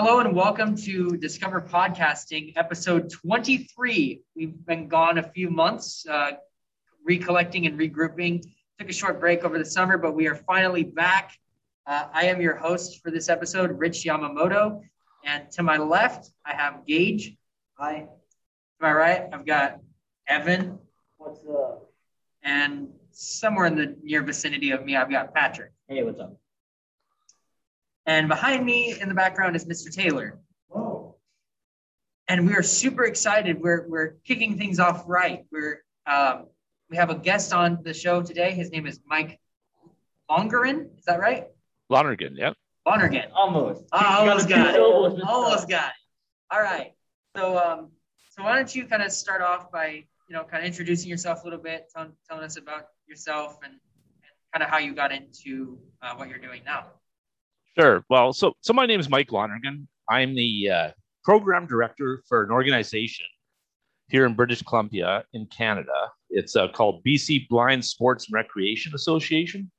Hello and welcome to Discover Podcasting, episode 23. We've been gone a few months, uh, recollecting and regrouping. Took a short break over the summer, but we are finally back. Uh, I am your host for this episode, Rich Yamamoto. And to my left, I have Gage. Hi. To my right, I've got Evan. What's up? And somewhere in the near vicinity of me, I've got Patrick. Hey, what's up? And behind me in the background is Mr. Taylor. Oh. And we are super excited. We're, we're kicking things off right. We're um, we have a guest on the show today. His name is Mike Longerin. Is that right? Lonergan, yep. Lonergan. Almost. Oh, almost got got it. syllables Almost got it. All right. So, um, so why don't you kind of start off by, you know, kind of introducing yourself a little bit, telling, telling us about yourself and, and kind of how you got into uh, what you're doing now. Sure. Well, so so my name is Mike Lonergan. I'm the uh, program director for an organization here in British Columbia in Canada. It's uh, called BC Blind Sports and Recreation Association.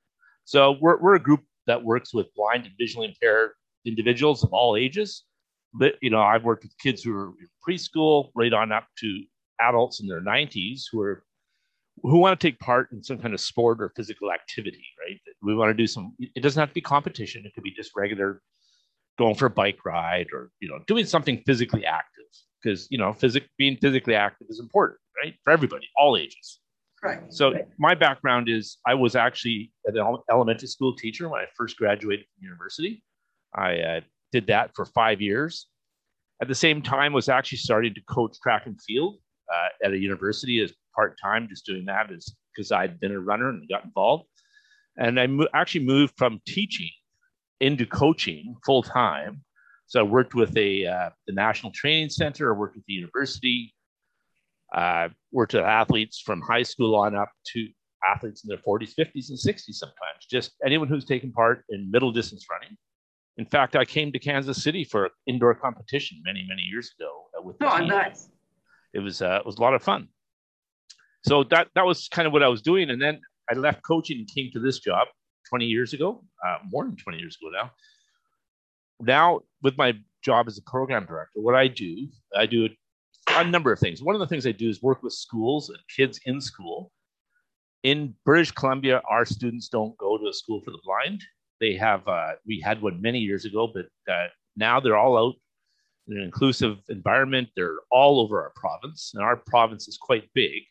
So we're, we're a group that works with blind and visually impaired individuals of all ages. But you know, I've worked with kids who are in preschool right on up to adults in their 90s who are who want to take part in some kind of sport or physical activity, right? We want to do some, it doesn't have to be competition. It could be just regular going for a bike ride or, you know, doing something physically active because, you know, physic, being physically active is important, right? For everybody, all ages. Right. So my background is I was actually an elementary school teacher when I first graduated from university. I uh, did that for five years. At the same time, was actually starting to coach track and field uh, at a university as part time, just doing that as because I'd been a runner and got involved. And I mo- actually moved from teaching into coaching full time. So I worked with a uh, the National Training Center. I worked with the university. Uh, worked with athletes from high school on up to athletes in their 40s, 50s, and 60s sometimes. Just anyone who's taken part in middle distance running. In fact, I came to Kansas City for an indoor competition many, many years ago uh, with the Oh, team. nice. It was uh, it was a lot of fun. So that that was kind of what I was doing, and then I left coaching and came to this job 20 years ago, uh, more than 20 years ago now. Now, with my job as a program director, what I do, I do a number of things. One of the things I do is work with schools and kids in school. In British Columbia, our students don't go to a school for the blind. They have, uh, we had one many years ago, but uh, now they're all out in an inclusive environment. They're all over our province, and our province is quite big.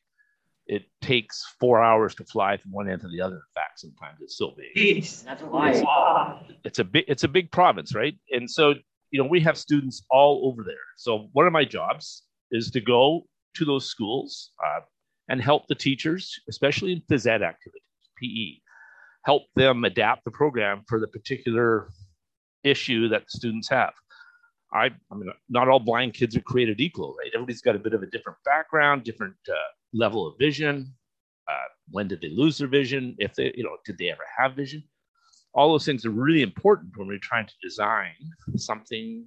It takes four hours to fly from one end to the other. In fact, sometimes it's so big Jeez. That's why. Wow. it's a big it's a big province right and so you know we have students all over there so one of my jobs is to go to those schools uh, and help the teachers especially in phys ed activities pe help them adapt the program for the particular issue that the students have i i mean not all blind kids are created equal right? Everybody's got a bit of a different background different uh, level of vision. Uh, when did they lose their vision? If they you know did they ever have vision? All those things are really important when we're trying to design something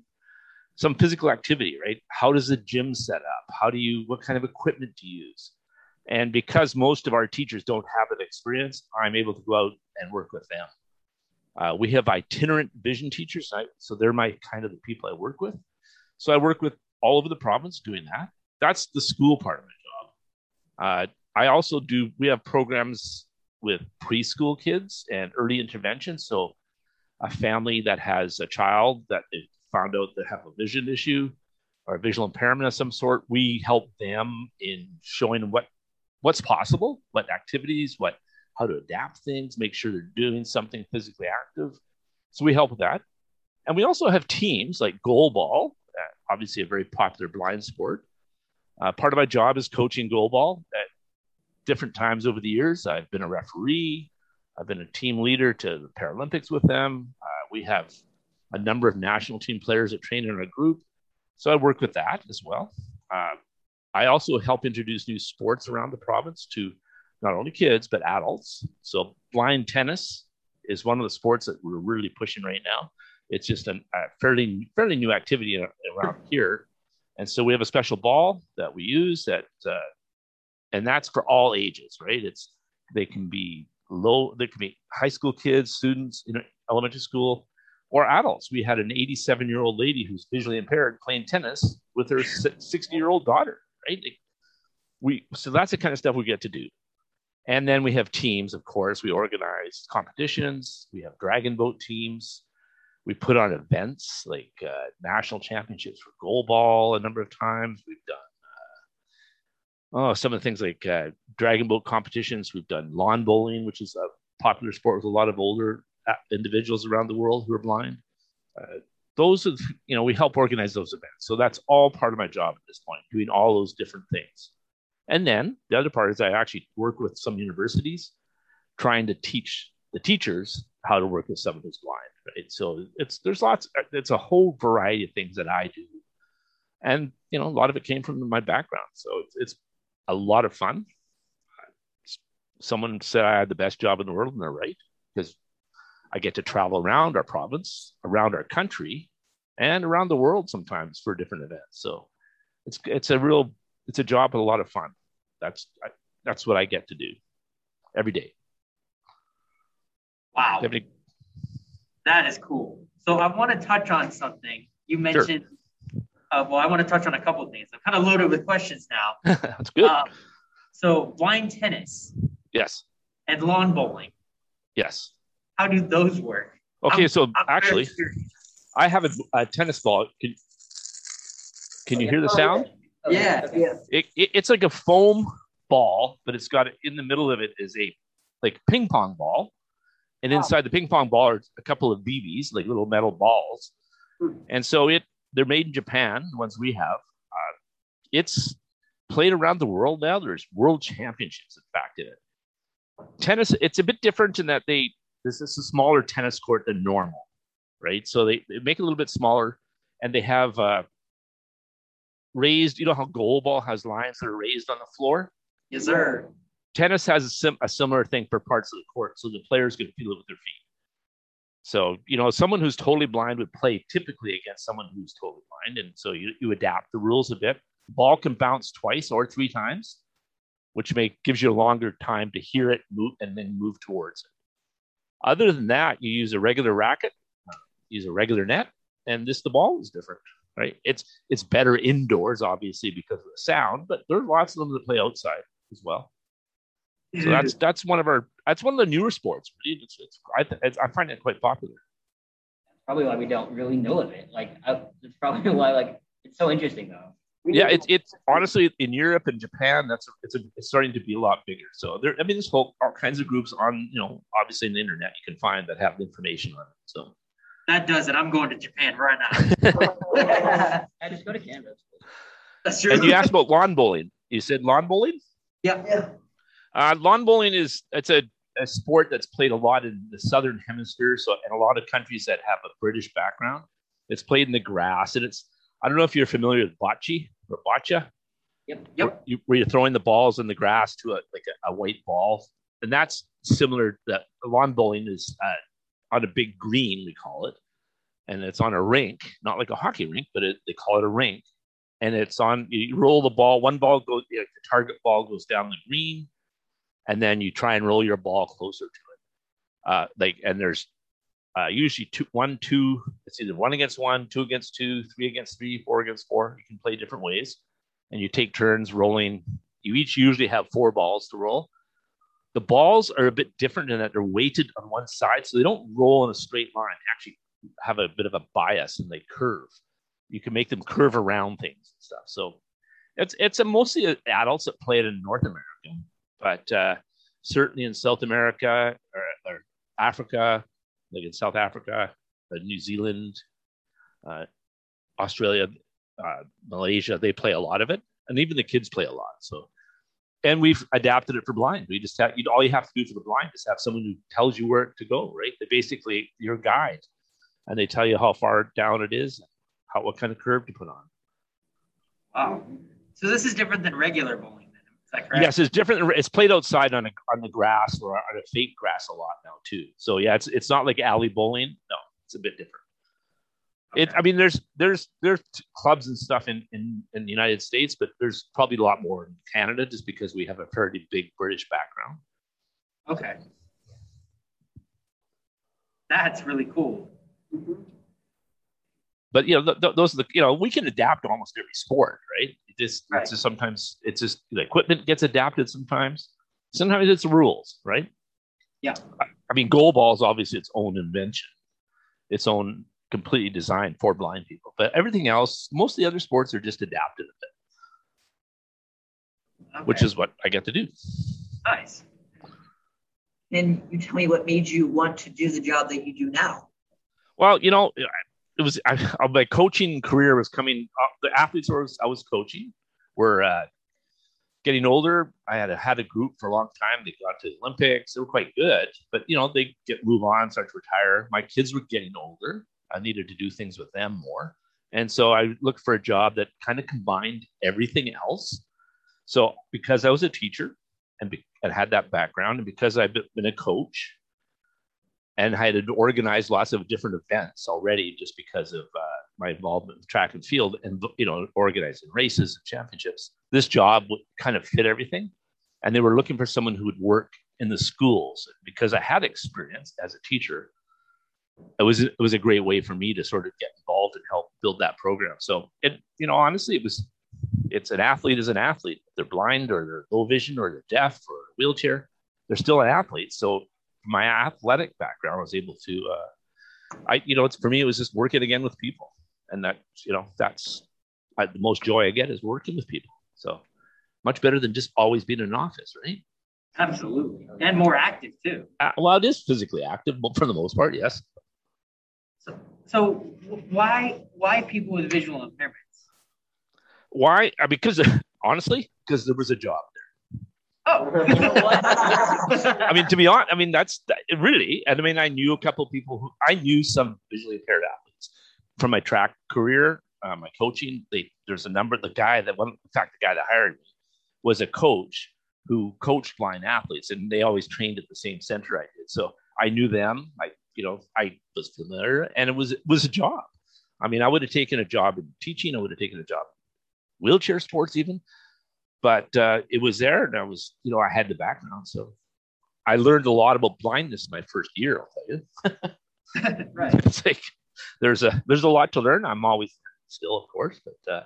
some physical activity right? How does the gym set up? How do you what kind of equipment to use? And because most of our teachers don't have that experience i'm able to go out and work with them uh, we have itinerant vision teachers. I, so they're my kind of the people i work with. So i work with all over the province doing that. That's the school part of my job. Uh, i also do we have programs with preschool kids and early intervention. So, a family that has a child that found out they have a vision issue or a visual impairment of some sort, we help them in showing what what's possible, what activities, what how to adapt things, make sure they're doing something physically active. So we help with that, and we also have teams like goalball, uh, obviously a very popular blind sport. Uh, part of my job is coaching goalball at different times over the years. I've been a referee. I've been a team leader to the Paralympics with them. Uh, we have a number of national team players that train in our group. So I work with that as well. Uh, I also help introduce new sports around the province to not only kids, but adults. So blind tennis is one of the sports that we're really pushing right now. It's just an, a fairly, fairly new activity around here. And so we have a special ball that we use that uh, and that's for all ages, right? It's they can be low, they can be high school kids, students, you know, elementary school, or adults. We had an 87 year old lady who's visually impaired playing tennis with her 60 year old daughter, right? We, so that's the kind of stuff we get to do. And then we have teams, of course. We organize competitions. We have dragon boat teams. We put on events like uh, national championships for goalball a number of times. We've done uh, oh some of the things like uh, dragon boat competitions. We've done lawn bowling, which is a popular sport with a lot of older individuals around the world who are blind. Uh, those are you know we help organize those events. So that's all part of my job at this point, doing all those different things. And then the other part is I actually work with some universities trying to teach the teachers how to work with someone who's blind, right? So it's there's lots, it's a whole variety of things that I do. And you know, a lot of it came from my background. So it's, it's a lot of fun. Someone said I had the best job in the world, and they're right, because I get to travel around our province, around our country, and around the world sometimes for different events. So it's it's a real it's a job with a lot of fun. That's I, that's what I get to do every day. Wow, that is cool. So I want to touch on something you mentioned. Sure. Uh, well, I want to touch on a couple of things. I'm kind of loaded with questions now. that's good. Um, so blind tennis. Yes. And lawn bowling. Yes. How do those work? Okay, I'm, so I'm actually, I have a, a, tennis ball. Can, can you hear the sound? Yeah, yeah. It, it, it's like a foam ball, but it's got in the middle of it is a like ping pong ball, and wow. inside the ping pong ball are a couple of BBs, like little metal balls. Hmm. And so it they're made in Japan, the ones we have. Uh, it's played around the world now. There's world championships, in fact, in it. Tennis, it's a bit different in that they this is a smaller tennis court than normal, right? So they, they make it a little bit smaller, and they have uh, raised, you know how goalball has lines that are raised on the floor? Yes, sir. Tennis has a, sim- a similar thing for parts of the court, so the players can feel it with their feet. So, you know, someone who's totally blind would play typically against someone who's totally blind. And so you, you adapt the rules a bit. Ball can bounce twice or three times, which make gives you a longer time to hear it move and then move towards it. Other than that, you use a regular racket, uh, use a regular net, and this the ball is different right? It's it's better indoors, obviously, because of the sound, but there's lots of them that play outside as well. So mm. that's that's one of our that's one of the newer sports. It's, it's, I, it's, I find it quite popular. Probably why we don't really know of it. Like I, it's probably why like it's so interesting though. We yeah, it's it's honestly in Europe and Japan. That's it's a, it's starting to be a lot bigger. So there, I mean, there's whole all kinds of groups on you know obviously in the internet you can find that have information on it. So that does it. I'm going to Japan right now. I just go to Canada. That's true. And you asked about lawn bowling. You said lawn bowling? Yeah. Yeah. Uh, lawn bowling is it's a, a sport that's played a lot in the southern hemisphere. So in a lot of countries that have a British background, it's played in the grass. And it's I don't know if you're familiar with bocce or boccia. Yep. Yep. Where, you, where you're throwing the balls in the grass to a like a, a white ball, and that's similar. That lawn bowling is uh, on a big green, we call it, and it's on a rink, not like a hockey rink, but it, they call it a rink. And it's on. You roll the ball. One ball goes. You know, the target ball goes down the green, and then you try and roll your ball closer to it. Uh, like, and there's uh, usually two, one, two. It's either one against one, two against two, three against three, four against four. You can play different ways, and you take turns rolling. You each usually have four balls to roll, the balls are a bit different in that they're weighted on one side, so they don't roll in a straight line. Actually have a bit of a bias and they curve. You can make them curve around things and stuff. So it's it's a mostly adults that play it in North America, but uh, certainly in South America or, or, Africa, like in South Africa, uh, New Zealand, uh, Australia, uh, Malaysia, they play a lot of it, and even the kids play a lot. So and we've adapted it for blind. We just have you all you have to do for the blind is have someone who tells you where to go, right? They basically your guide, and they tell you how far down it is, how what kind of curve to put on. Wow. So this is different than regular bowling, then? Is that correct? Yes, it's different. It's played outside on a, on the grass or on a fake grass a lot now too. So yeah, it's it's not like alley bowling. No, it's a bit different. Okay. It, I mean, there's there's there's clubs and stuff in, in in the United States, but there's probably a lot more in Canada just because we have a pretty big British background. Okay, that's really cool. Mm-hmm. but you know, th- th- those are the you know we can adapt to almost every sport, right? It just Right. it's just sometimes it's just the equipment gets adapted sometimes. Sometimes it's the rules, right? Yeah. I, I mean, goal ball is obviously its own invention, its own completely designed for blind people. But everything else, most of the other sports are just adapted a bit, which is what I get to do. nice. And you tell me what made you want to do the job that you do now. Well, you know, it was I, my coaching career was coming. Up, the athletes I was, I was coaching were uh, getting older. I had a, had a group for a long time. They got to the Olympics. They were quite good, but you know, they get move on, start to retire. My kids were getting older. I needed to do things with them more, and so I looked for a job that kind of combined everything else. So because I was a teacher and, be, had that background, and because I've been a coach and I had organized lots of different events already just because of uh, my involvement with track and field and you know organizing races and championships this job would kind of fit everything and they were looking for someone who would work in the schools because i had experience as a teacher it was it was a great way for me to sort of get involved and help build that program so it you know honestly it was it's an athlete is an athlete if they're blind or they're low vision or they're deaf or wheelchair they're still an athlete so my athletic background, I was able to, uh, I, you know, it's for me, it was just working again with people. And that, you know, that's I, the most joy I get is working with people. So much better than just always being in an office, right? Absolutely. And more active too. Uh, well, it is physically active but for the most part, yes. So, so why why people with visual impairments? Why? Because honestly, because there was a job there. Oh, You know what? I mean, to be honest, I mean that's that, really. And I mean, I knew a couple of people who I knew some visually impaired athletes from my track career, uh, my coaching. They, there's a number. The guy that one, in fact, the guy that hired me was a coach who coached blind athletes, and they always trained at the same center I did. So I knew them. I, you know, I was familiar, and it was it was a job. I mean, I would have taken a job in teaching. I would have taken a job in wheelchair sports even but uh, it was there and i was you know i had the background so i learned a lot about blindness my first year i'll tell you right. it's like there's a there's a lot to learn i'm always still of course but uh,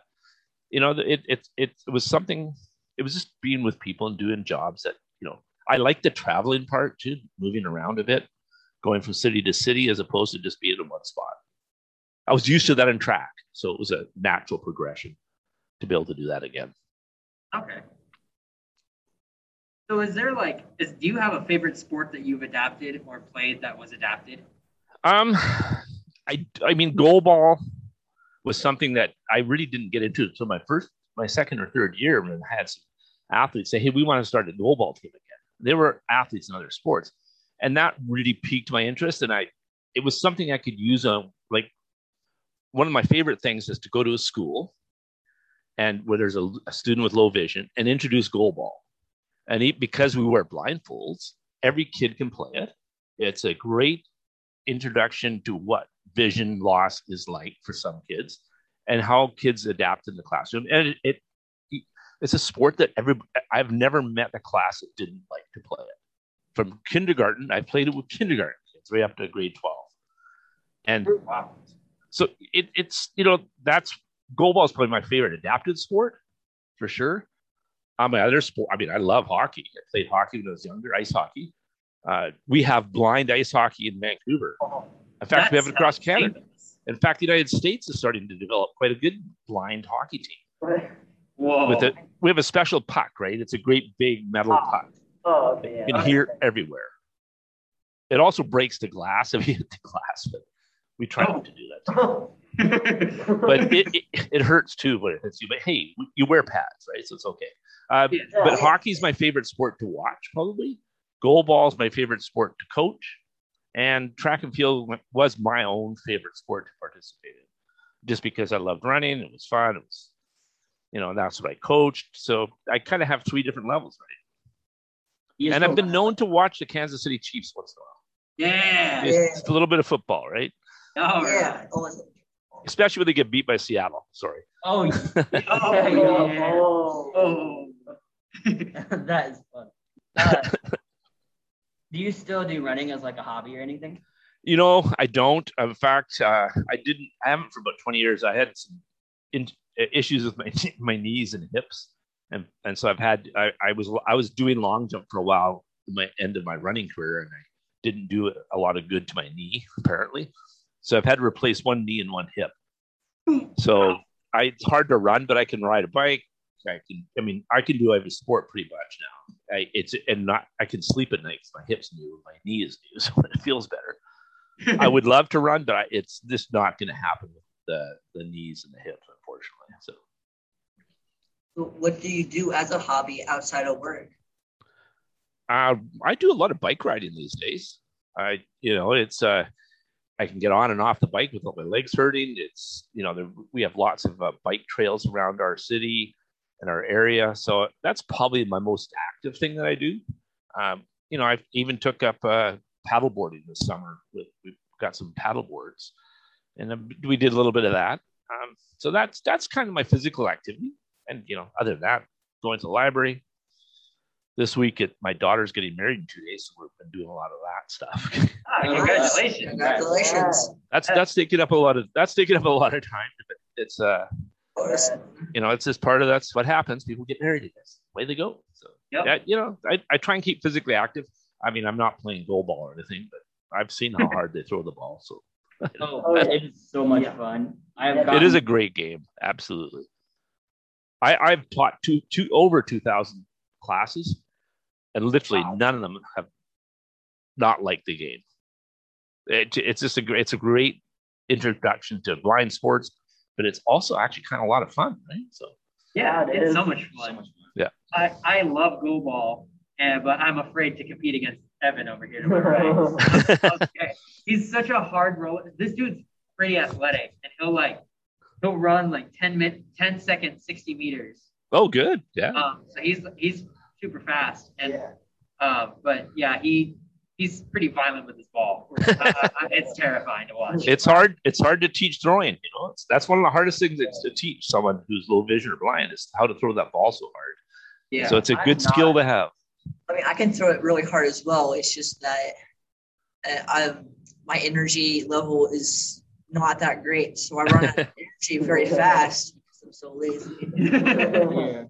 you know it, it it it was something it was just being with people and doing jobs that you know i like the traveling part too moving around a bit going from city to city as opposed to just being in one spot i was used to that in track so it was a natural progression to be able to do that again Okay. So is there like is do you have a favorite sport that you've adapted or played that was adapted? Um, I I mean, goal ball was something that I really didn't get into until my first, my second or third year when I had some athletes say, "Hey, we want to start a goal ball team again." They were athletes in other sports, and that really piqued my interest. And I, it was something I could use on like one of my favorite things is to go to a school and where there's a, a student with low vision and introduce goal ball. And he, because we wear blindfolds, every kid can play it. It's a great introduction to what vision loss is like for some kids and how kids adapt in the classroom. And it, it it's a sport that every I've never met a class that didn't like to play it. From kindergarten, I played it with kindergarten kids right up to grade 12. And Wow. so it, it's you know that's goalball is probably my favorite adapted sport for sure. Um, my other sport, I mean, I love hockey. I played hockey when I was younger, ice hockey. Uh, we have blind ice hockey in Vancouver. In fact, we have it across Canada. famous. In fact, the United States is starting to develop quite a good blind hockey team. Whoa. With it, we have a special puck, right? It's a great big metal Ah. puck. Oh, You can hear everywhere. It also breaks the glass if you hit the glass, but we try not to do that. But it, it, it hurts too when it hits you. But hey, you wear pads, right? So it's okay. Um, yeah. but hockey's my favorite sport to watch, probably. Goalball is my favorite sport to coach, and track and field was my own favorite sport to participate in, just because I loved running. It was fun. It was, you know, that's what I coached. So I kind of have three different levels, right? You and I've been known to watch the Kansas City Chiefs once in a while. yeah. Yeah. Just a little bit of football, right? All Yeah. right. Oh, is it? Especially when they get beat by Seattle. Sorry. Oh, Oh, yeah. yeah. Oh. Oh. that is fun. Uh, do you still do running as like a hobby or anything? You know, I don't. In fact, uh, I didn't. I haven't for about twenty years. I had some in, issues with my my knees and hips, and and so I've had. I, I was I was doing long jump for a while, my end of my running career, and I didn't do a lot of good to my knee apparently. So I've had to replace one knee and one hip. So I, it's hard to run, but I can ride a bike. I can. I mean, I can do every sport pretty much now. I, it's and not. I can sleep at night because my hips new, my knee is new, so it feels better. I would love to run, but I, it's just not going to happen with the the knees and the hips, unfortunately. So, what do you do as a hobby outside of work? uh, I do a lot of bike riding these days. I, you know, it's uh, I can get on and off the bike without my legs hurting. It's you know, there, we have lots of uh, bike trails around our city and our area, so that's probably my most active thing that I do. Um, you know, I even took up uh, paddleboarding this summer. We've got some paddle boards, and uh, we did a little bit of that. Um, so that's that's kind of my physical activity. And you know, other than that, going to the library. This week, it, my daughter's getting married in two days, so we've been doing a lot of that stuff. Ah, congratulations. Congratulations. that's that's taking up a lot of that's taking up a lot of time. But it's uh, you know, it's just part of that's what happens. People get married. It's way they go. So Yep. yeah, you know, I, I try and keep physically active. I mean, I'm not playing goal ball or anything, but I've seen how hard they throw the ball. So Oh, it is so much Yeah. fun. I have it gotten, is a great game. Absolutely. I, I've taught two, two over 2,000 classes, and literally Wow. none of them have not liked the game. It, it's just a great, it's a great introduction to blind sports, but it's also actually kind of a lot of fun, right? So Yeah, it it's is. so much so fun. much fun. I, I love goal ball, and but I'm afraid to compete against Evan over here to my right. okay. He's such a hard roller. This dude's pretty athletic, and he'll like he'll run like 10 minute 10 seconds, 60 meters. oh, good, yeah. Um, so he's he's super fast, and Yeah. uh, but yeah, he he's pretty violent with his ball. I- I- I- it's terrifying to watch. It's hard. It's hard to teach throwing. You know, it's, that's one of the hardest things it's to teach someone who's low vision or blind is how to throw that ball so hard. Yeah. So it's a I'm good skill to have. I mean, I can throw it really hard as well. It's just that uh, I'm, my energy level is not that great. So I run of very fast because I'm so lazy. Yeah.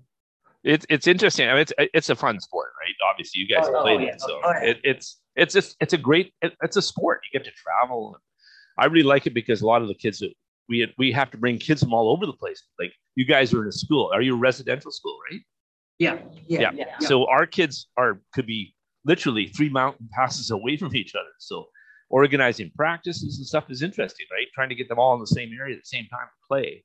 It's it's interesting. I mean, it's it's a fun sport, right? Obviously, you guys Oh, played yeah. it, so Oh, yeah. it, it's it's just it's a great it, it's a sport. You get to travel. I really like it because a lot of the kids we we have to bring kids from all over the place. Like you guys are in a school. Are you a residential school, right? yeah. Yeah. yeah. So our kids are could be literally three mountain passes away from each other. So organizing practices and stuff is interesting, right? Trying to get them all in the same area at the same time to play.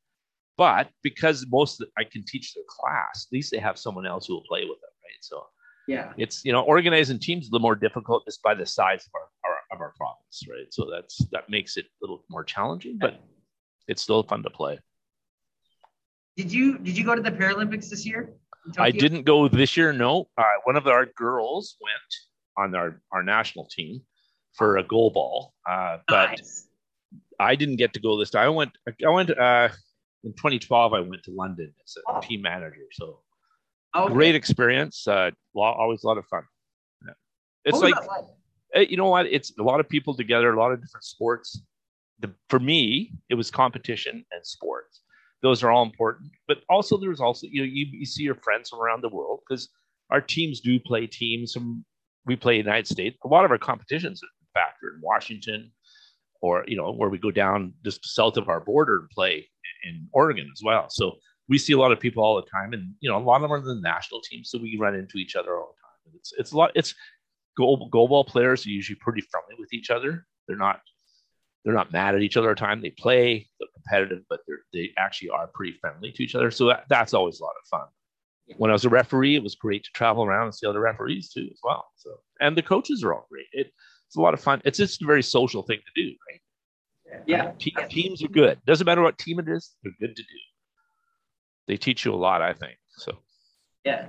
But because most of the, I can teach their class, at least they have someone else who will play with them, right? So Yeah. it's you know organizing teams a little more difficult just by the size of our, our of our province, right? So that's that makes it a little more challenging, but it's still fun to play. Did you did you go to the Paralympics this year? I didn't go this year. No, uh, one of our girls went on our our national team for a goal ball, uh, but Nice. I didn't get to go this time. I went. I went uh, in 2012. I went to London as a Oh. team manager. So Okay. great experience. Uh, always a lot of fun. Yeah. It's like like? eh, you know what? It's a lot of people together, a lot of different sports. The, for me, it was competition and sports. Those are all important, but also there's also you know you, you see your friends from around the world because our teams do play teams from we play United States. A lot of our competitions, in fact, in Washington, or you know where we go down just south of our border and play in Oregon as well. So we see a lot of people all the time, and you know a lot of them are the national teams, so we run into each other all the time. It's it's a lot. It's goal goal ball players are usually pretty friendly with each other. They're not they're not mad at each other all the time. They play, they're competitive, but they're they actually are pretty friendly to each other. So that, that's always a lot of fun. When I was a referee, it was great to travel around and see other referees too as well. So and the coaches are all great. It, it's a lot of fun. It's just a very social thing to do, right? Yeah. Te- teams are good. Doesn't matter what team it is, they're good to do. They teach you a lot, I think. So Yeah.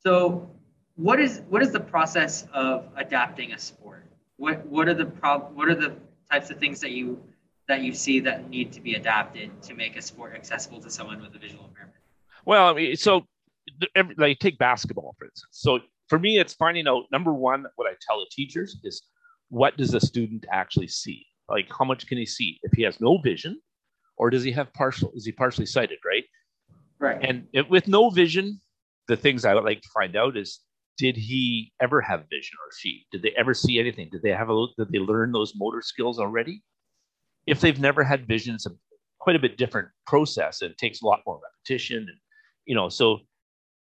So, what is what is the process of adapting a sport? What what are the prob what are the types of things that you that you see that need to be adapted to make a sport accessible to someone with a visual impairment? Well, I mean, so every, like take basketball for instance. So for me, it's finding out number one, what I tell the teachers is what does the student actually see? Like how much can he see? If he has no vision, or does he have partial? Is he partially sighted? Right. Right. And it, with no vision, the things I would like to find out is did he ever have vision or she? Did they ever see anything? Did they have a did they learn those motor skills already? If they've never had vision, it's a quite a bit different process. It takes a lot more repetition, and you know, so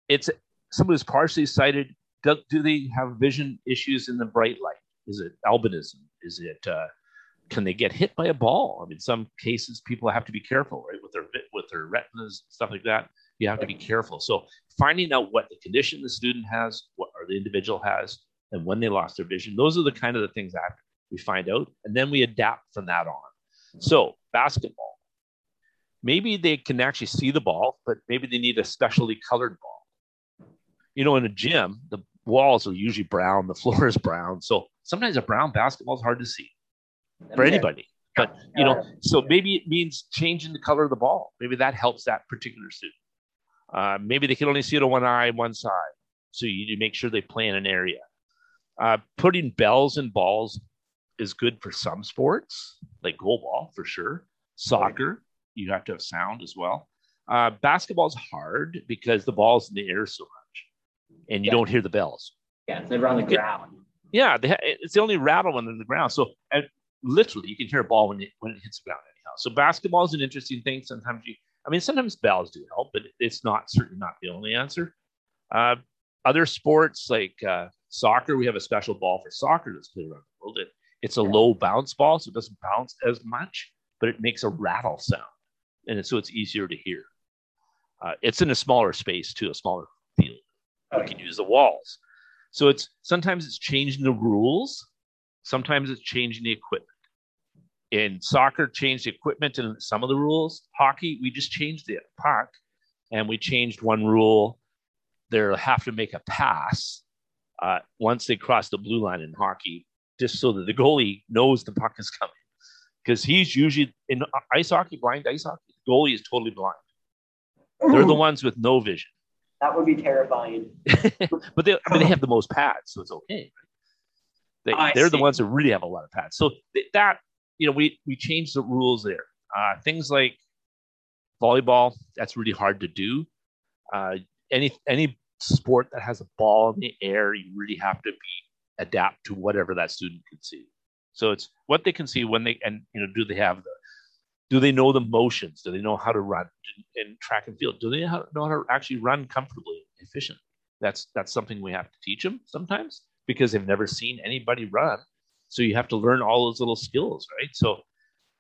it's someone who's partially sighted. Do, do they have vision issues in the bright light? Is it albinism? Is it uh, can they get hit by a ball? I mean, some cases people have to be careful, right, with their with their retinas stuff like that. You have to be careful. So finding out what the condition the student has, what or the individual has, and when they lost their vision, those are the kind of the things that we find out, and then we adapt from that on. So basketball, maybe they can actually see the ball, but maybe they need a specially colored ball. You know, in a gym, the walls are usually brown, the floor is brown, so sometimes a brown basketball is hard to see for anybody. But you know, so maybe it means changing the color of the ball. Maybe that helps that particular student. Uh, maybe they can only see it on one eye, one side. So you make sure they play in an area. Uh, putting bells and balls is good for some sports, like goalball for sure. Soccer, you have to have sound as well. Uh, basketball's hard because the ball's in the air so much, and you Yeah. don't hear the bells. Yeah, it's never on the ground. Yeah, they ha- it's the only rattle when they're in the ground. So and literally, you can hear a ball when it when it hits the ground anyhow. So basketball is an interesting thing. Sometimes you, I mean, sometimes bells do help, but it's not certainly not the only answer. Uh, other sports like uh, soccer, we have a special ball for soccer that's played around the world. It, it's a Yeah. low bounce ball, so it doesn't bounce as much, but it makes a rattle sound, and it, so it's easier to hear. Uh, it's in a smaller space too, a smaller field. You can use the walls. So it's sometimes it's changing the rules, sometimes it's changing the equipment. In soccer, changed the equipment and some of the rules. Hockey, we just changed the puck, and we changed one rule. They have to make a pass uh, once they cross the blue line in hockey, just so that the goalie knows the puck is coming. Because he's usually in ice hockey, blind ice hockey, the goalie is totally blind. They're the ones with no vision That would be terrifying. but they, I mean, they have the most pads, so it's okay. They, they're the ones that really have a lot of pads. So that, you know, we we changed the rules there. Uh, things like volleyball, that's really hard to do. Uh, any any sport that has a ball in the air, you really have to be adapt to whatever that student can see. So it's what they can see when they and you know, do they have the do they know the motions? Do they know how to run in, track and field? Do they know how to actually run comfortably, efficiently? That's that's something we have to teach them sometimes because they've never seen anybody run. So you have to learn all those little skills, right? So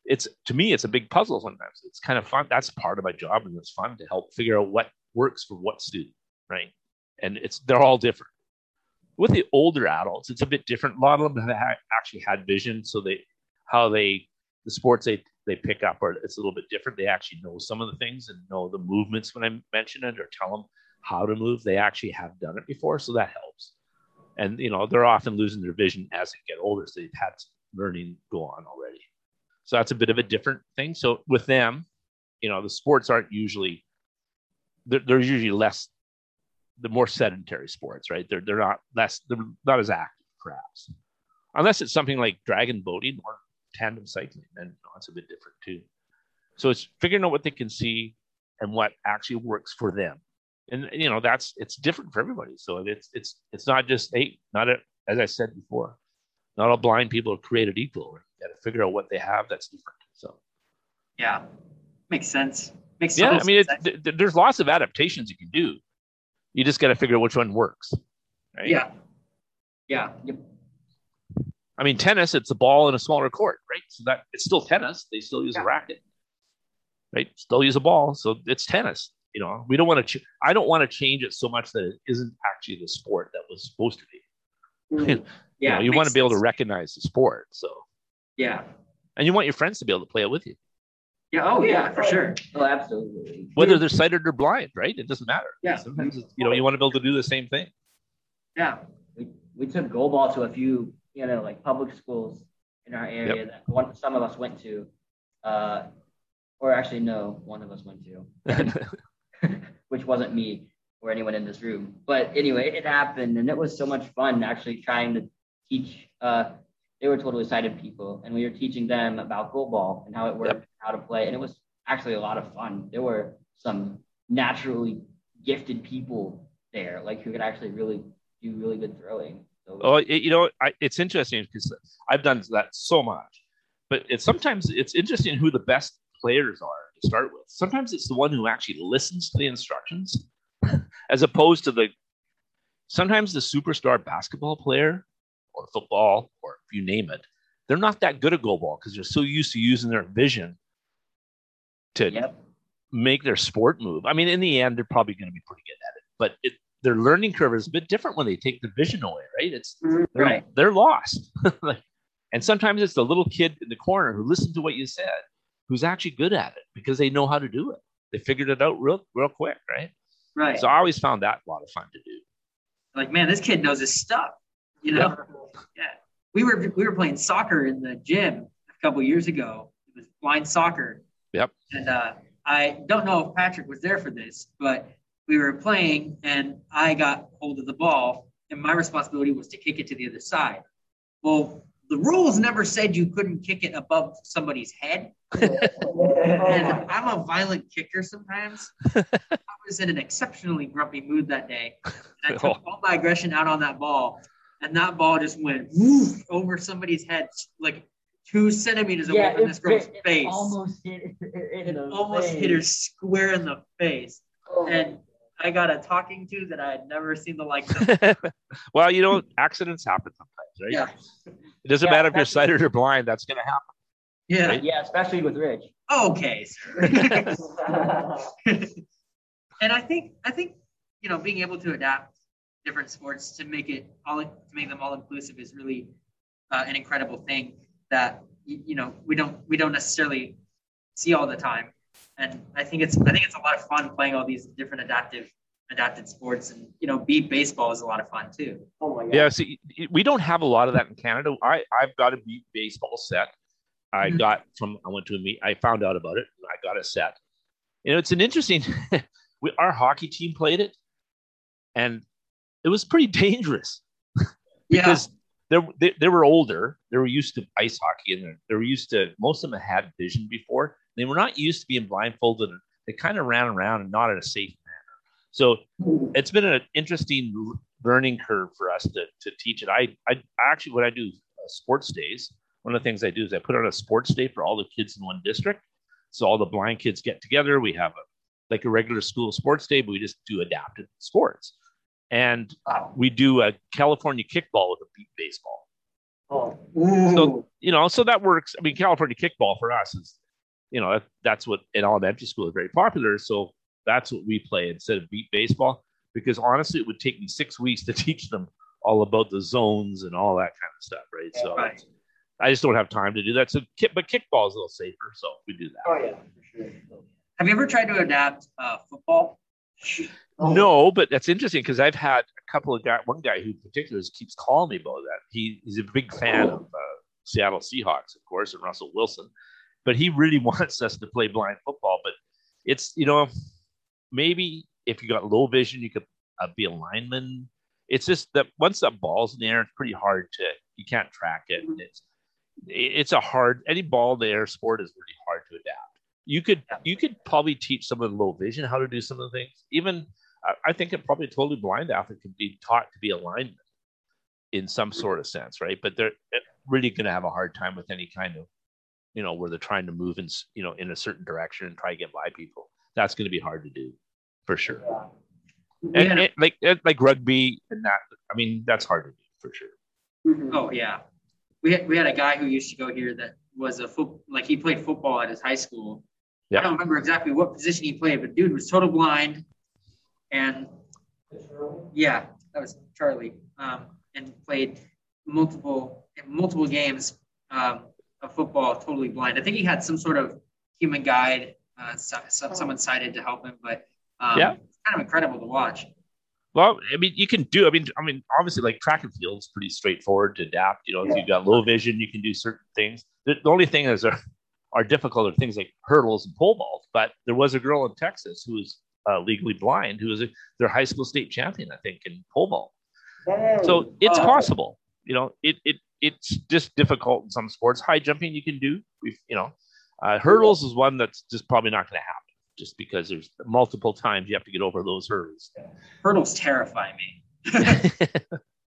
it's to me, it's a big puzzle sometimes. It's kind of fun. That's part of my job, and it's fun to help figure out what works for what student, right? And it's they're all different. With the older adults, it's a bit different. A lot of them have actually had vision, so they how they the sports they they pick up or it's a little bit different. They actually know some of the things and know the movements when I mention it or tell them how to move. They actually have done it before, so that helps. And you know they're often losing their vision as they get older, so they've had learning go on already. So that's a bit of a different thing. So with them, you know, the sports aren't usually they're, they're usually less the more sedentary sports, right? They're they're not less they're not as active, perhaps, unless it's something like dragon boating or tandem cycling. Then you know, it's a bit different too. So it's figuring out what they can see and what actually works for them, and you know that's it's different for everybody. So it's it's it's not just hey, not a, as I said before, not all blind people are created equal. You got to figure out what they have that's different. So Yeah, makes sense. Makes yeah, I mean, sense. th- th- there's lots of adaptations you can do. You just got to figure out which one works. Right? yeah, yeah, I mean, tennis, it's a ball in a smaller court, right? So that it's still tennis. They still use Yeah. a racket, right? Still use a ball. So it's tennis. You know, we don't want to. Ch- I don't want to change it so much that it isn't actually the sport that was supposed to be. Mm. yeah. you know, you want to be able to recognize the sport. So, Yeah, and you want your friends to be able to play it with you, yeah. Oh yeah, for sure. Oh, absolutely. whether they're sighted or blind, right? It doesn't matter. Yeah. Sometimes, you know, you want to be able to do the same thing. Yeah, we, we took goalball to a few, you know, like public schools in our area that one some of us went to, uh, or actually no, one of us went to, which wasn't me or anyone in this room. But anyway, it happened, and it was so much fun actually trying to teach. Uh, they were totally sighted people, and we were teaching them about goalball and how it worked, yep. how to play, and it was actually a lot of fun. There were some naturally gifted people there, like who could actually really do really good throwing. Oh, it, you know, I, it's interesting because I've done that so much, but it's sometimes it's interesting who the best players are to start with. Sometimes it's the one who actually listens to the instructions, as opposed to the. Sometimes the superstar basketball player, or football, or if you name it, they're not that good at goalball because they're so used to using their vision to yep. make their sport move. I mean, in the end, they're probably going to be pretty good at it, but it, their learning curve is a bit different when they take the vision away, right? It's mm-hmm. they're, right. they're lost. and sometimes it's the little kid in the corner who listened to what you said, who's actually good at it because they know how to do it. They figured it out real, real quick, right? Right. So I always found that a lot of fun to do. Like, man, this kid knows his stuff. You know? Yeah. yeah. We were we were playing soccer in the gym a couple years ago. It was blind soccer. Yep. And uh, I don't know if Patrick was there for this, but we were playing and I got hold of the ball and my responsibility was to kick it to the other side. Well, the rules never said you couldn't kick it above somebody's head. and I'm a violent kicker sometimes. I was in an exceptionally grumpy mood that day. And I took all my aggression out on that ball. And that ball just went woof over somebody's head, like two centimeters away yeah, from this girl's it, face. It almost hit, it almost face. hit her square in the face. Oh. And I got a talking to that I had never seen the like of. well, you know, accidents happen sometimes, right? Yeah. It doesn't yeah, matter if you're sighted or blind, that's going to happen. Yeah. Right? Yeah, especially with Rich. Okay, and I think I think you know being able to adapt different sports to make it all to make them all inclusive is really uh, an incredible thing that you know we don't we don't necessarily see all the time and I think it's I think it's a lot of fun playing all these different adaptive adapted sports. And you know beep baseball is a lot of fun too. Oh my god. Yeah see we don't have a lot of that in canada. I i've got a beep baseball set. I mm-hmm. got from i went to a meet i found out about it i got a set. You know it's an interesting we, our hockey team played it and it was pretty dangerous. Because yeah. they, they, they were older. They were used to ice hockey and they were used to most of them had vision before they were not used to being blindfolded. They kind of ran around and not in a safe manner. So it's been an interesting learning curve for us to, to teach it. I, I actually, what I do uh, sports days, one of the things I do is I put on a sports day for all the kids in one district. So all the blind kids get together. We have a like a regular school sports day, but we just do adapted sports. And we do a California kickball with a beep baseball. Oh, so you know, so that works. I mean, California kickball for us is you know, that's what in elementary school is very popular. So that's what we play instead of beep baseball. Because honestly, it would take me six weeks to teach them all about the zones and all that kind of stuff, right? Yeah, so right. I just don't have time to do that. So, but kickball is a little safer, so we do that. Oh yeah, for sure. Have you ever tried to adapt uh, football? Oh. No, but that's interesting because I've had a couple of guys. One guy who in particular keeps calling me about that. He, he's a big fan of uh, Seattle Seahawks, of course, and Russell Wilson but he really wants us to play blind football. But it's you know maybe if you got low vision, you could uh, be a lineman. It's just that once that ball's in the air, it's pretty hard to you can't track it. Mm-hmm. It's it's a hard any ball in the air sport is really hard to adapt. You could you could probably teach someone low vision how to do some of the things. Even I think it probably totally blind athlete could be taught to be a lineman in some sort of sense, right? But they're really going to have a hard time with any kind of you know, where they're trying to move in, you know, in a certain direction and try to get by people. That's going to be hard to do for sure. Yeah. And, and, like like rugby and that, I mean, that's hard to do for sure. Mm-hmm. Oh yeah, we had we had a guy who used to go here that was a foot like he played football at his high school. Yeah. I don't remember exactly what position he played, but dude was total blind, and yeah, that was Charlie, um, and played multiple multiple games. Um, football totally blind. I think he had some sort of human guide, uh, so, so, someone sighted to help him, but um, yeah, it's kind of incredible to watch. Well, I mean, you can do. I mean, I mean, obviously, like track and field is pretty straightforward to adapt. You know, if you've got low vision, you can do certain things. The, the only thing is are, are difficult are things like hurdles and pole vault. But there was a girl in Texas who was uh, legally blind who was a, their high school state champion, I think, in pole vault. So it's possible. You know, it it it's just difficult in some sports. High jumping you can do. We've you know, uh, hurdles is one that's just probably not going to happen, just because there's multiple times you have to get over those hurdles. Hurdles terrify me.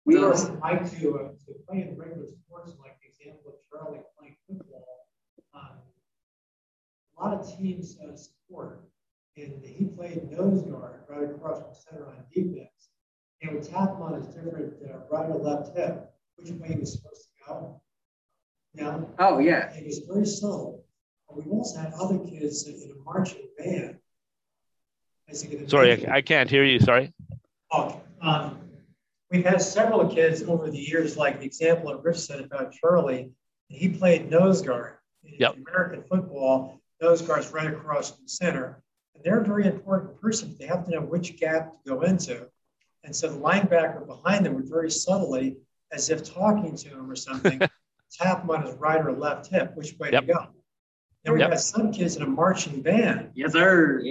we were like to uh, to play in regular sports, like the example of Charlie playing football. Um, a lot of teams uh, support, and he played nose guard right across the center on defense. And would tap him on his different uh, right or left hip, which way he was supposed to go. Yeah. Oh yeah. And he's very subtle. We've also had other kids in a marching band. Sorry, I, I, can't hear you. Sorry. Oh, um, we've had several kids over the years, like the example of Rich said about Charlie. He played nose guard in yep. American football. Nose guard's right across the center. And they're a very important person. They have to know which gap to go into. And so the linebacker behind them would very subtly, as if talking to him or something, tap him on his right or left hip, which way yep. to go. And we yep. had some kids in a marching band. Yes, sir.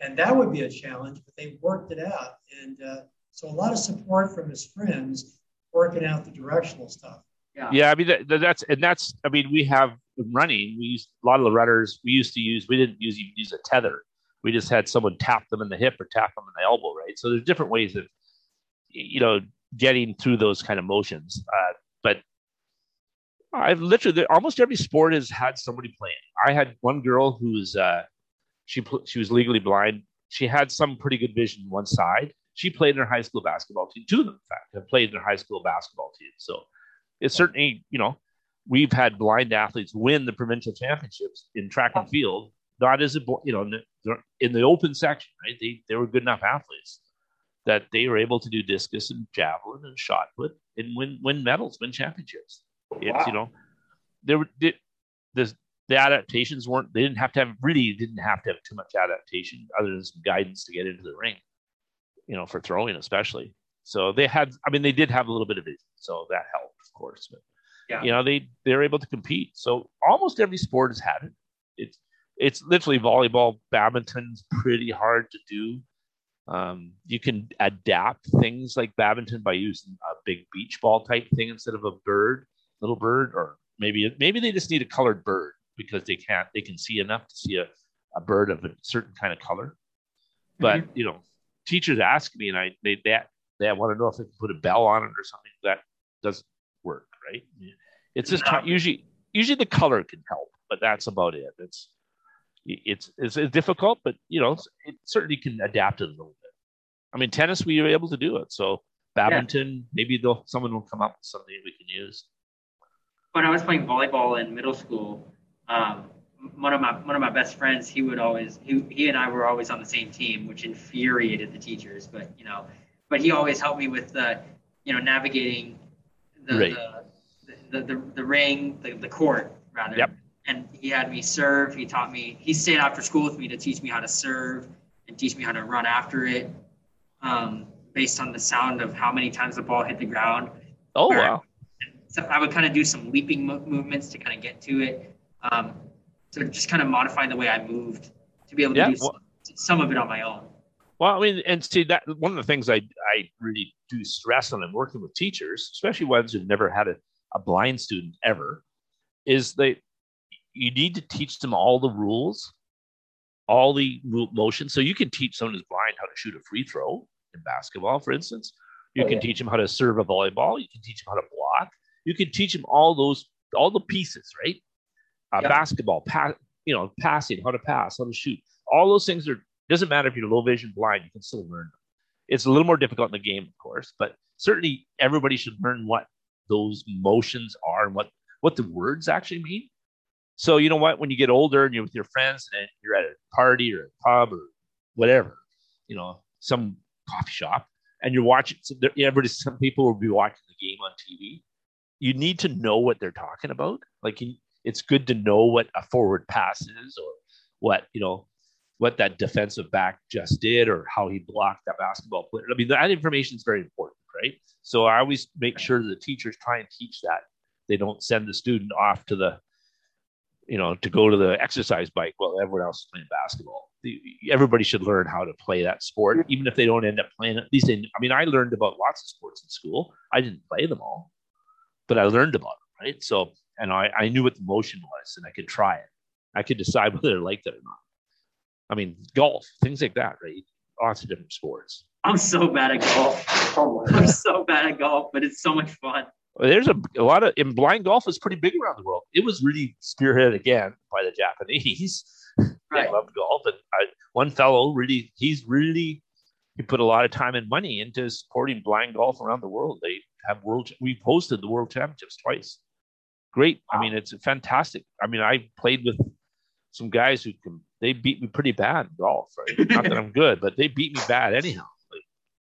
And that would be a challenge, but they worked it out. And uh, so a lot of support from his friends working out the directional stuff. Yeah. Yeah. I mean, that, that's, and that's, I mean, we have running, we used a lot of the runners we used to use, we didn't use, even use a tether. We just had someone tap them in the hip or tap them in the elbow, right? So there's different ways of, you know, getting through those kind of motions. Uh, but I've literally almost every sport has had somebody playing. I had one girl who's uh, she she was legally blind. She had some pretty good vision one side. She played in her high school basketball team. Two of them, in fact, have played in their high school basketball team. So it's certainly you know we've had blind athletes win the provincial championships in track and field. Not as a you know in the open section, right? They they were good enough athletes that they were able to do discus and javelin and shot put and win win medals, win championships. It's wow. you know there were the, the adaptations weren't they didn't have to have really didn't have to have too much adaptation other than some guidance to get into the ring, you know, for throwing especially. So they had I mean they did have a little bit of it, so that helped, of course. But yeah. you know, they they're able to compete. So almost every sport has had it. It's it's literally volleyball, badminton's pretty hard to do. Um, you can adapt things like badminton by using a big beach ball type thing instead of a bird little bird, or maybe maybe they just need a colored bird because they can't they can see enough to see a, a bird of a certain kind of color. But mm-hmm. you know, teachers ask me, and I they they, they want to know if they can put a bell on it or something. That doesn't work, right? It's just usually usually the color can help, but that's about it. It's it's it's, difficult, but you know, it certainly can adapt it a little. I mean, tennis we were able to do it, so badminton yeah. maybe they'll someone will come up with something we can use when I was playing volleyball in middle school, um, one of my one of my best friends, he would always he he and I were always on the same team, which infuriated the teachers. But you know, but he always helped me with the you know navigating the right. the, the, the, the, ring, the, the court rather. Yep. And he had me serve. He taught me. He stayed after school with me to teach me how to serve and teach me how to run after it, um, based on the sound of how many times the ball hit the ground. Oh wow! so I would kind of do some leaping mo- movements to kind of get to it. Um, so just kind of modifying the way I moved to be able to yeah, do well, some, some, of it on my own. Well, I mean, and see that one of the things I I really do stress on in working with teachers, especially ones who've never had a, a blind student ever, is that you need to teach them all the rules, all the motions. So you can teach someone who's blind how to shoot a free throw in basketball, for instance. You oh, can yeah. teach them how to serve a volleyball. You can teach them how to block you can teach them all those all the pieces, right? Uh, yep. Basketball, pass, you know, passing, how to pass, how to shoot. All those things are doesn't matter if you're low vision, blind, you can still learn them. It's a little more difficult in the game, of course, but certainly everybody should learn what those motions are and what what the words actually mean. So you know what, when you get older and you're with your friends and you're at a party or a pub or whatever, you know, some coffee shop, and you're watching. So there, everybody, some people will be watching the game on TV, you need to know what they're talking about. Like it's good to know what a forward pass is or what, you know, what that defensive back just did or how he blocked that basketball player. I mean, that information is very important, right? So I always make sure the teachers try and teach that. They don't send the student off to the, you know, to go to the exercise bike while everyone else is playing basketball. Everybody should learn how to play that sport, even if they don't end up playing it. At least, they, I mean, I learned about lots of sports in school. I didn't play them all but I learned about it, right? So, and I, I knew what the motion was and I could try it. I could decide whether I liked it or not. I mean, golf, things like that, right? Lots of different sports. I'm so bad at golf. I'm so bad at golf, but it's so much fun. There's a, a lot of, in blind golf is pretty big around the world. It was really spearheaded again by the Japanese. Right. They loved golf. And I, one fellow really, he's really, he put a lot of time and money into supporting blind golf around the world. They have world, we've hosted the world championships twice. Great. I mean, it's fantastic. I mean, I played with some guys who can, they beat me pretty bad in golf, right? Not that I'm good, but they beat me bad anyhow.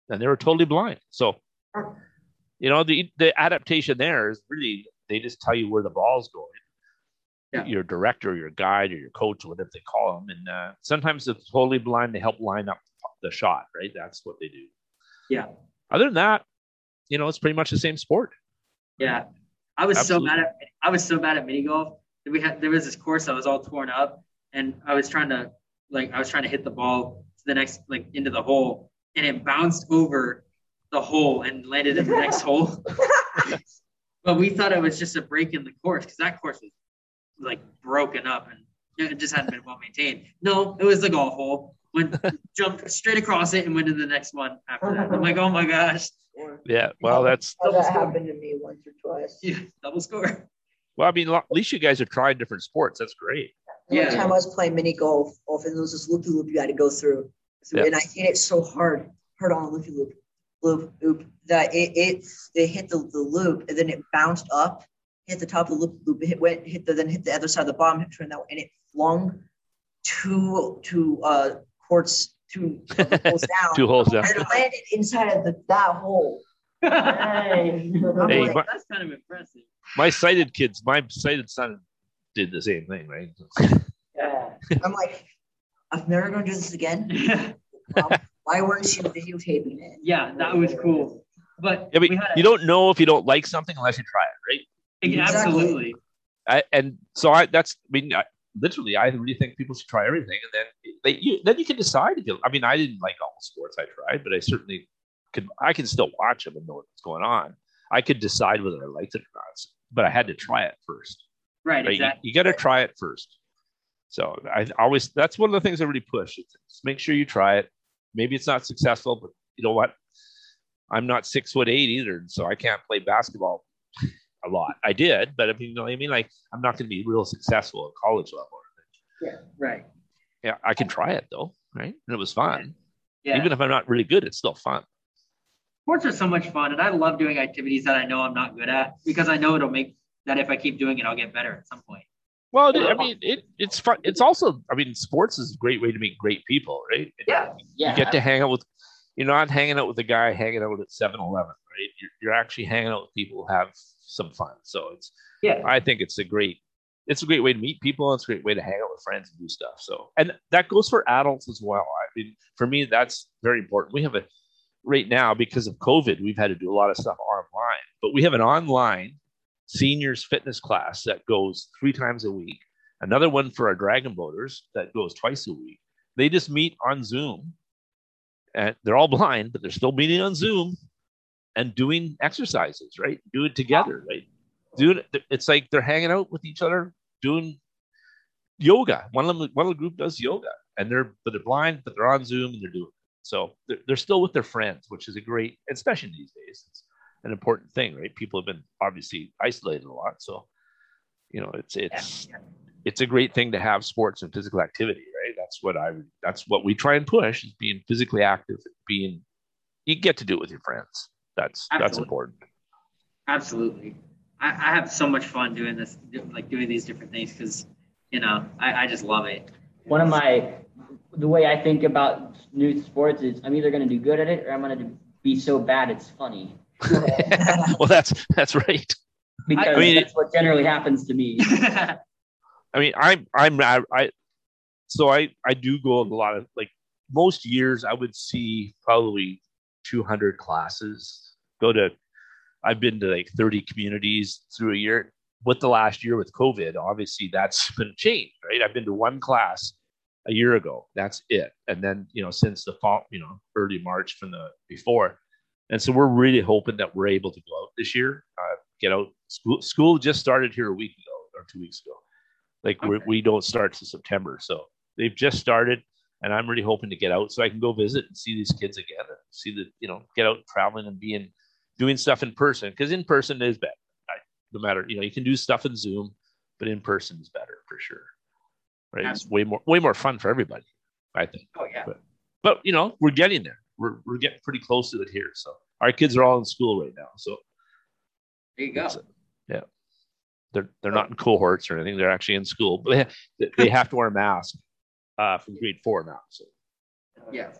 And they were totally blind. So, you know, the, the adaptation there is really, they just tell you where the ball's going Yeah. your director, your guide, or your coach, or whatever they call them. And uh, sometimes it's totally blind. They help line up the shot, right? That's what they do. Yeah. Other than that, you know, it's pretty much the same sport. Yeah. I was Absolutely. so bad at I was so bad at mini golf. that We had there was this course that was all torn up and I was trying to like I was trying to hit the ball to the next like into the hole and it bounced over the hole and landed in the next hole. but we thought it was just a break in the course because that course was like broken up and it just hadn't been well maintained. No, it was the golf hole. Went jumped straight across it and went to the next one after that. I'm like, oh my gosh, Yeah. Well, that's Oh, that happened to me once or twice. yeah, double score. well. I mean, at least you guys are trying different sports. That's great. One Yeah. time I was playing mini golf, often and there was this loopy loop you had to go through. through Yeah. And I hit it so hard, hard on a loopy loop, loop, loop, that it, it, it hit the, the loop and then it bounced up, hit the top of the loop, loop, it hit, went, hit the, then hit the other side of the bottom, hit turned that way, and it flung two, two, uh, courts, two holes down. Two holes down. And it landed inside of the, that hole. Hey, Hey, like, my- that's kind of impressive. My sighted kids, my sighted son, did the same thing, right? yeah. I'm like, I'm never going to do this again. Yeah, why weren't you videotaping it? Yeah, that was cool. But Yeah, but a- you don't know if you don't like something unless you try it, right? Exactly. absolutely. I, and so I that's I mean I, literally I really think people should try everything and then they you, then you can decide if you I mean I didn't like all the sports I tried but I certainly could I can still watch them and know what's going on I could decide whether I liked it or not but I had to try it first Right, right? Exactly. you, got to try it first so I always that's one of the things I really push it's, just make sure you try it maybe it's not successful but you know what I'm not six foot eight either so I can't play basketball a lot. I did, but I mean, you know what I mean? Like, I'm not going to be real successful at college level. Yeah, right. Yeah, I can try it though, right? And it was fun. Yeah. Even if I'm not really good, it's still fun. Sports are so much fun, and I love doing activities that I know I'm not good at because I know it'll make that if I keep doing it, I'll get better at some point. Well, I mean, it, it's fun. It's also, I mean, sports is a great way to meet great people, right? Yeah. Yeah. You get to hang out with, you're not hanging out with a guy hanging out at 7 Eleven, right? You're, you're actually hanging out with people who have some fun. So it's, Yeah. I think it's a great, it's a great way to meet people. It's a great way to hang out with friends and do stuff. So, and that goes for adults as well. I mean, for me, that's very important. We have a, right now, because of COVID, we've had to do a lot of stuff online, but we have an online seniors fitness class that goes three times a week. Another one for our dragon boaters that goes twice a week. They just meet on Zoom and they're all blind, but they're still meeting on Zoom and doing exercises, right? Do it together, right? Doing it, it's like they're hanging out with each other, doing yoga. One of them, one of the group does yoga, and they're but they're blind, but they're on Zoom and they're doing it. So they're, they're still with their friends, which is a great, especially these days, it's an important thing, right? People have been obviously isolated a lot, so you know it's it's it's a great thing to have sports and physical activity, right? That's what I that's what we try and push is being physically active, being you get to do it with your friends. That's that's important. Absolutely. I, I have so much fun doing this, like doing these different things because, you know, I, I just love it. One of my, the way I think about new sports is I'm either going to do good at it or I'm going to be so bad it's funny. Well, that's that's right. Because I mean, that's what generally happens to me. I mean, I'm I'm I, I so I I do go a lot of like most years I would see probably 200 classes. Go to I've been to like 30 communities through a year. With the last year with COVID, obviously that's been changed, right? I've been to one class a year ago. That's it. And then you know since the fall, you know, early March from the before, and so we're really hoping that we're able to go out this year. Uh, get out. School school just started here a week ago or two weeks ago. Like okay. we don't start to September, so they've just started, and I'm really hoping to get out so I can go visit and see these kids again, and see the you know get out traveling and being doing stuff in person because in person is better. I, no matter you know you can do stuff in Zoom, but in person is better for sure. Right? It's way more way more fun for everybody. I think. Oh yeah. But, but you know we're getting there. We're we're getting pretty close to it here. So our kids are all in school right now. So there you go. Yeah. They're they're not in cohorts or anything. They're actually in school, but they have, they have to wear a mask uh, from grade four now. So yeah.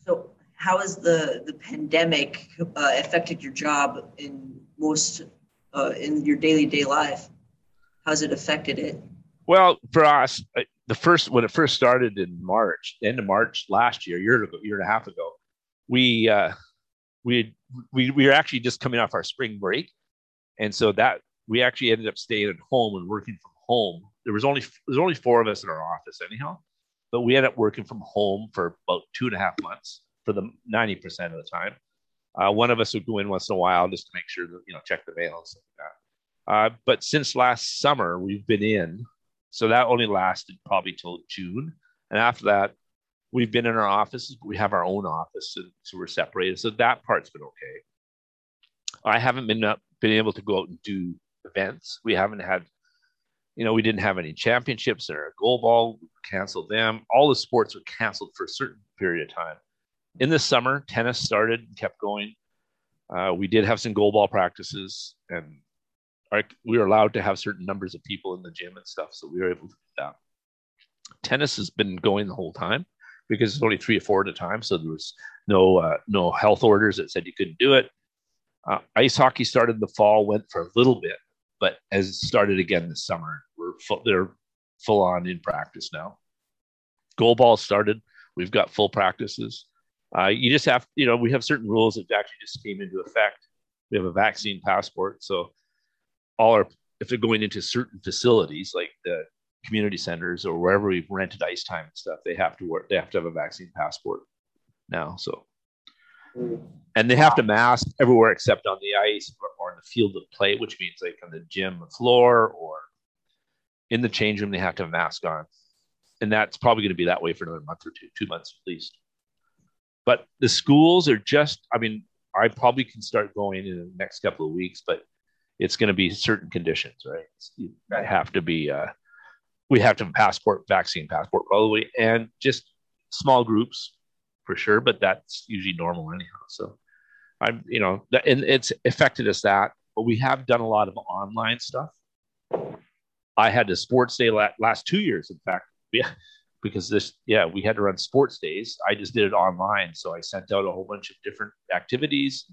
So how has the the pandemic uh, affected your job in most uh, in your daily day life? How's it affected it? Well, for us, the first when it first started in March, end of March last year, year ago, year and a half ago, we uh, we we we were actually just coming off our spring break, and so that we actually ended up staying at home and working from home. There was only there's only four of us in our office anyhow, but we ended up working from home for about two and a half months for the ninety percent of the time. Uh, one of us would go in once in a while just to make sure that you know check the mail and stuff like that. Uh, but since last summer, we've been in, so that only lasted probably till June, and after that, we've been in our offices. But we have our own office, so we're separated. So that part's been okay. I haven't been up, been able to go out and do events. We haven't had, you know, we didn't have any championships or goalball. We canceled them. All the sports were canceled for a certain period of time. In the summer, tennis started and kept going. Uh, we did have some goalball practices, and our, we were allowed to have certain numbers of people in the gym and stuff, so we were able to do that. Tennis has been going the whole time because it's only three or four at a time. So there was no uh, no health orders that said you couldn't do it. Uh, ice hockey started in the fall, went for a little bit, but has started again this summer. We're full, they're full on in practice now. Goalball started. We've got full practices. Uh, you just have, you know, we have certain rules that actually just came into effect. We have a vaccine passport, so all our if they're going into certain facilities like the community centers or wherever we've rented ice time and stuff, they have to work. They have to have a vaccine passport now. So, and they have to mask everywhere except on the ice or, or in the field of play, which means like on the gym floor or in the change room, they have to have mask on. And that's probably going to be that way for another month or two, two months at least. But the schools are just, I mean, I probably can start going in the next couple of weeks, but it's going to be certain conditions, right? You have to be, uh, we have to have a passport, vaccine passport probably, and just small groups for sure. But that's usually normal anyhow. So I'm, you know, and it's affected us that. But we have done a lot of online stuff. I had a sports day last two years, in fact, yeah, because this, yeah, we had to run sports days. I just did it online, so I sent out a whole bunch of different activities.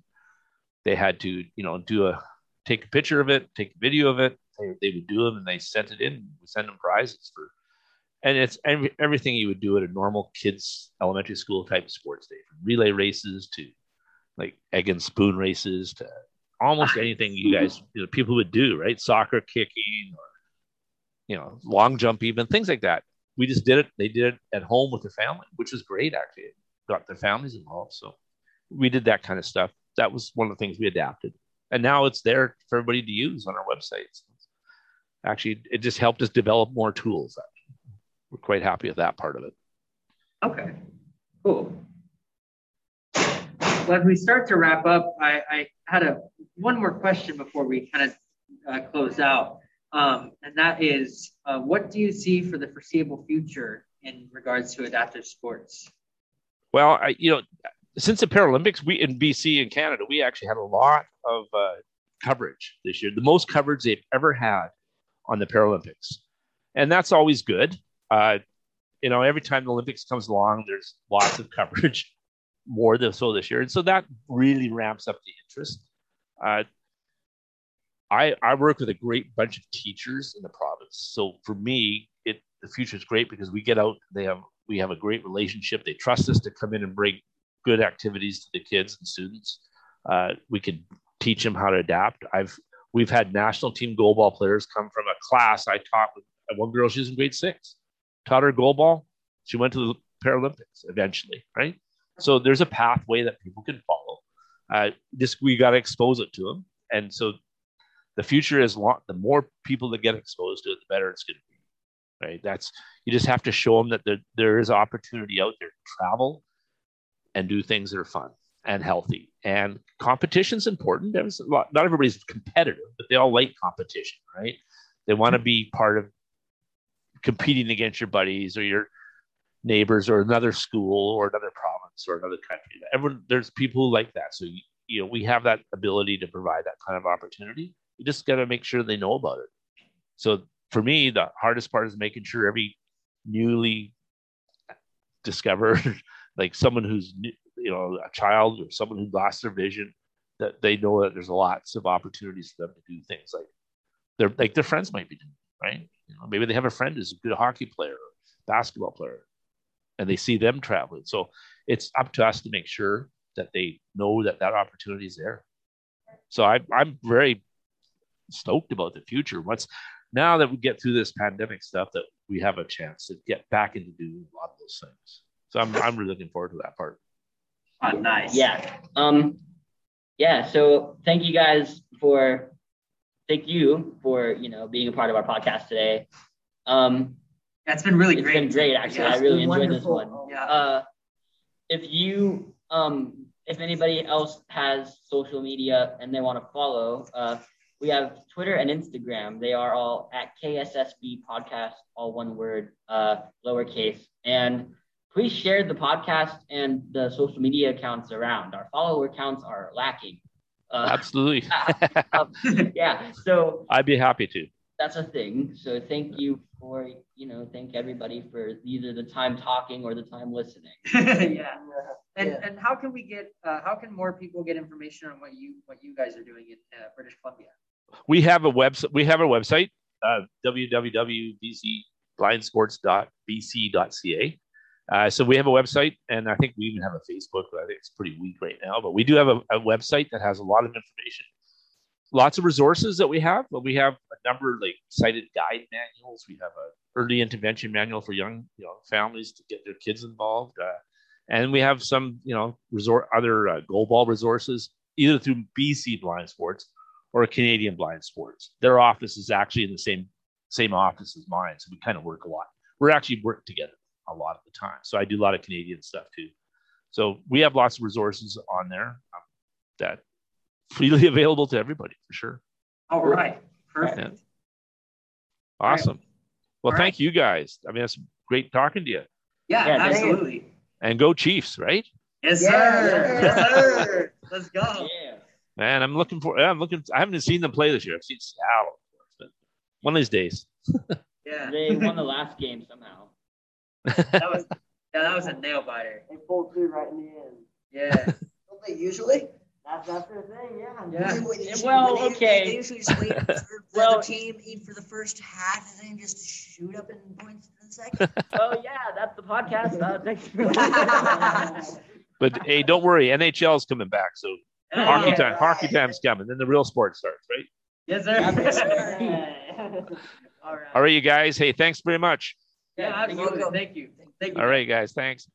They had to, you know, do a take a picture of it, take a video of it, they, they would do them and they sent it in. We send them prizes for, and it's every, everything you would do at a normal kids elementary school type sports day, from relay races to like egg and spoon races to almost ah. anything you guys you know, people would do, right? Soccer, kicking, or you know, long jump, even things like that. We just did it. They did it at home with their family, which was great. Actually, it got their families involved. So we did that kind of stuff. That was one of the things we adapted, and now it's there for everybody to use on our websites actually it just helped us develop more tools. We're quite happy with that part of it. Okay, cool. Well, as we start to wrap up, I, I had a one more question before we kind of uh, close out, um, and that is, uh, what do you see for the foreseeable future in regards to adaptive sports? Well, I, you know, since the Paralympics, we in BC and Canada, we actually had a lot of uh, coverage this year, the most coverage they've ever had on the Paralympics, and that's always good. Uh, you know, every time the Olympics comes along, there's lots of coverage, more than so this year, and so that really ramps up the interest. Uh, I I work with a great bunch of teachers in the province, so for me, it the future is great because we get out. They have we have a great relationship. They trust us to come in and bring good activities to the kids and students. Uh, we can teach them how to adapt. I've We've had national team goalball players come from a class I taught with one girl. She's in grade six. Taught her goalball. She went to the Paralympics eventually, right? So there's a pathway that people can follow. Uh, this we got to expose it to them, and so the future is long, the more people that get exposed to it, the better it's going to be. Right? That's you just have to show them that there, there is opportunity out there to travel and do things that are fun and healthy. And competition's important. Lot, not everybody's competitive, but they all like competition, right? They want to be part of competing against your buddies or your neighbors or another school or another province or another country. Everyone, there's people who like that. So you know, we have that ability to provide that kind of opportunity. You just got to make sure they know about it. So for me, the hardest part is making sure every newly discovered, like someone who's you know a child or someone who lost their vision, that they know that there's lots of opportunities for them to do things like their like their friends might be doing, right? You know, maybe they have a friend who's a good hockey player, basketball player, and they see them traveling. So it's up to us to make sure that they know that that opportunity is there. So I, I'm very stoked about the future. Once now that we get through this pandemic stuff, that we have a chance to get back into doing a lot of those things. So I'm, I'm really looking forward to that part. Oh, nice. Yeah. Um, yeah. So thank you guys for, thank you for, you know, being a part of our podcast today. Um, That's been really it's great. been great, actually. Yeah, I really been enjoyed this one. Yeah. Uh, if you, um, if anybody else has social media and they want to follow, uh, we have Twitter and Instagram. They are all at KSSB Podcast, all one word, uh, lowercase. And please share the podcast and the social media accounts around. Our follower counts are lacking. Uh, Absolutely. um, yeah, so I'd be happy to. that's a thing. So thank you for, you know, thank everybody for either the time talking or the time listening. yeah. And Yeah. and how can we get uh, how can more people get information on what you what you guys are doing in uh, British Columbia? we have a website. We have a website, uh, www.bcblindsports.bc.ca. Uh, so we have a website, and I think we even have a Facebook. But I think it's pretty weak right now, but we do have a, a website that has a lot of information, lots of resources that we have. But we have a number of like sighted guide manuals. We have a early intervention manual for young you know families to get their kids involved, uh, and we have some you know resort other uh, goal ball resources either through BC Blind Sports or Canadian Blind Sports. Their office is actually in the same same office as mine, so we kind of work a lot. We're actually work together a lot of the time. So I do a lot of Canadian stuff too. So we have lots of resources on there um, that freely available to everybody for sure. All right. Perfect. Awesome. Well, All thank you guys. I mean, it's great talking to you. Yeah, Yeah, thank you. absolutely. And go Chiefs, right? Yes, Yeah. sir. Yes, sir. Let's go. Yeah. Man, I'm looking for. I'm looking. I haven't seen them play this year. I've seen Seattle, but one of these days. Yeah. They won the last game somehow. That was yeah, that was a nail biter. They pulled through right in the end. Yeah. Don't they usually? That's that's their thing, yeah. Yeah. They- they usually- Well, they- okay. They usually just wait for Well- other team eat for the first half and then just shoot up in points in the second. Oh yeah, that's the podcast. Uh, thanks. But hey, don't worry. NHL's coming back, so hockey time. Hockey time's coming. Then the real sport starts, right? Yes, Yes, sir. sir. All right. All right, you guys. Hey, thanks very much. Yeah, absolutely. Thank you. Thank you. All right, guys. Thanks.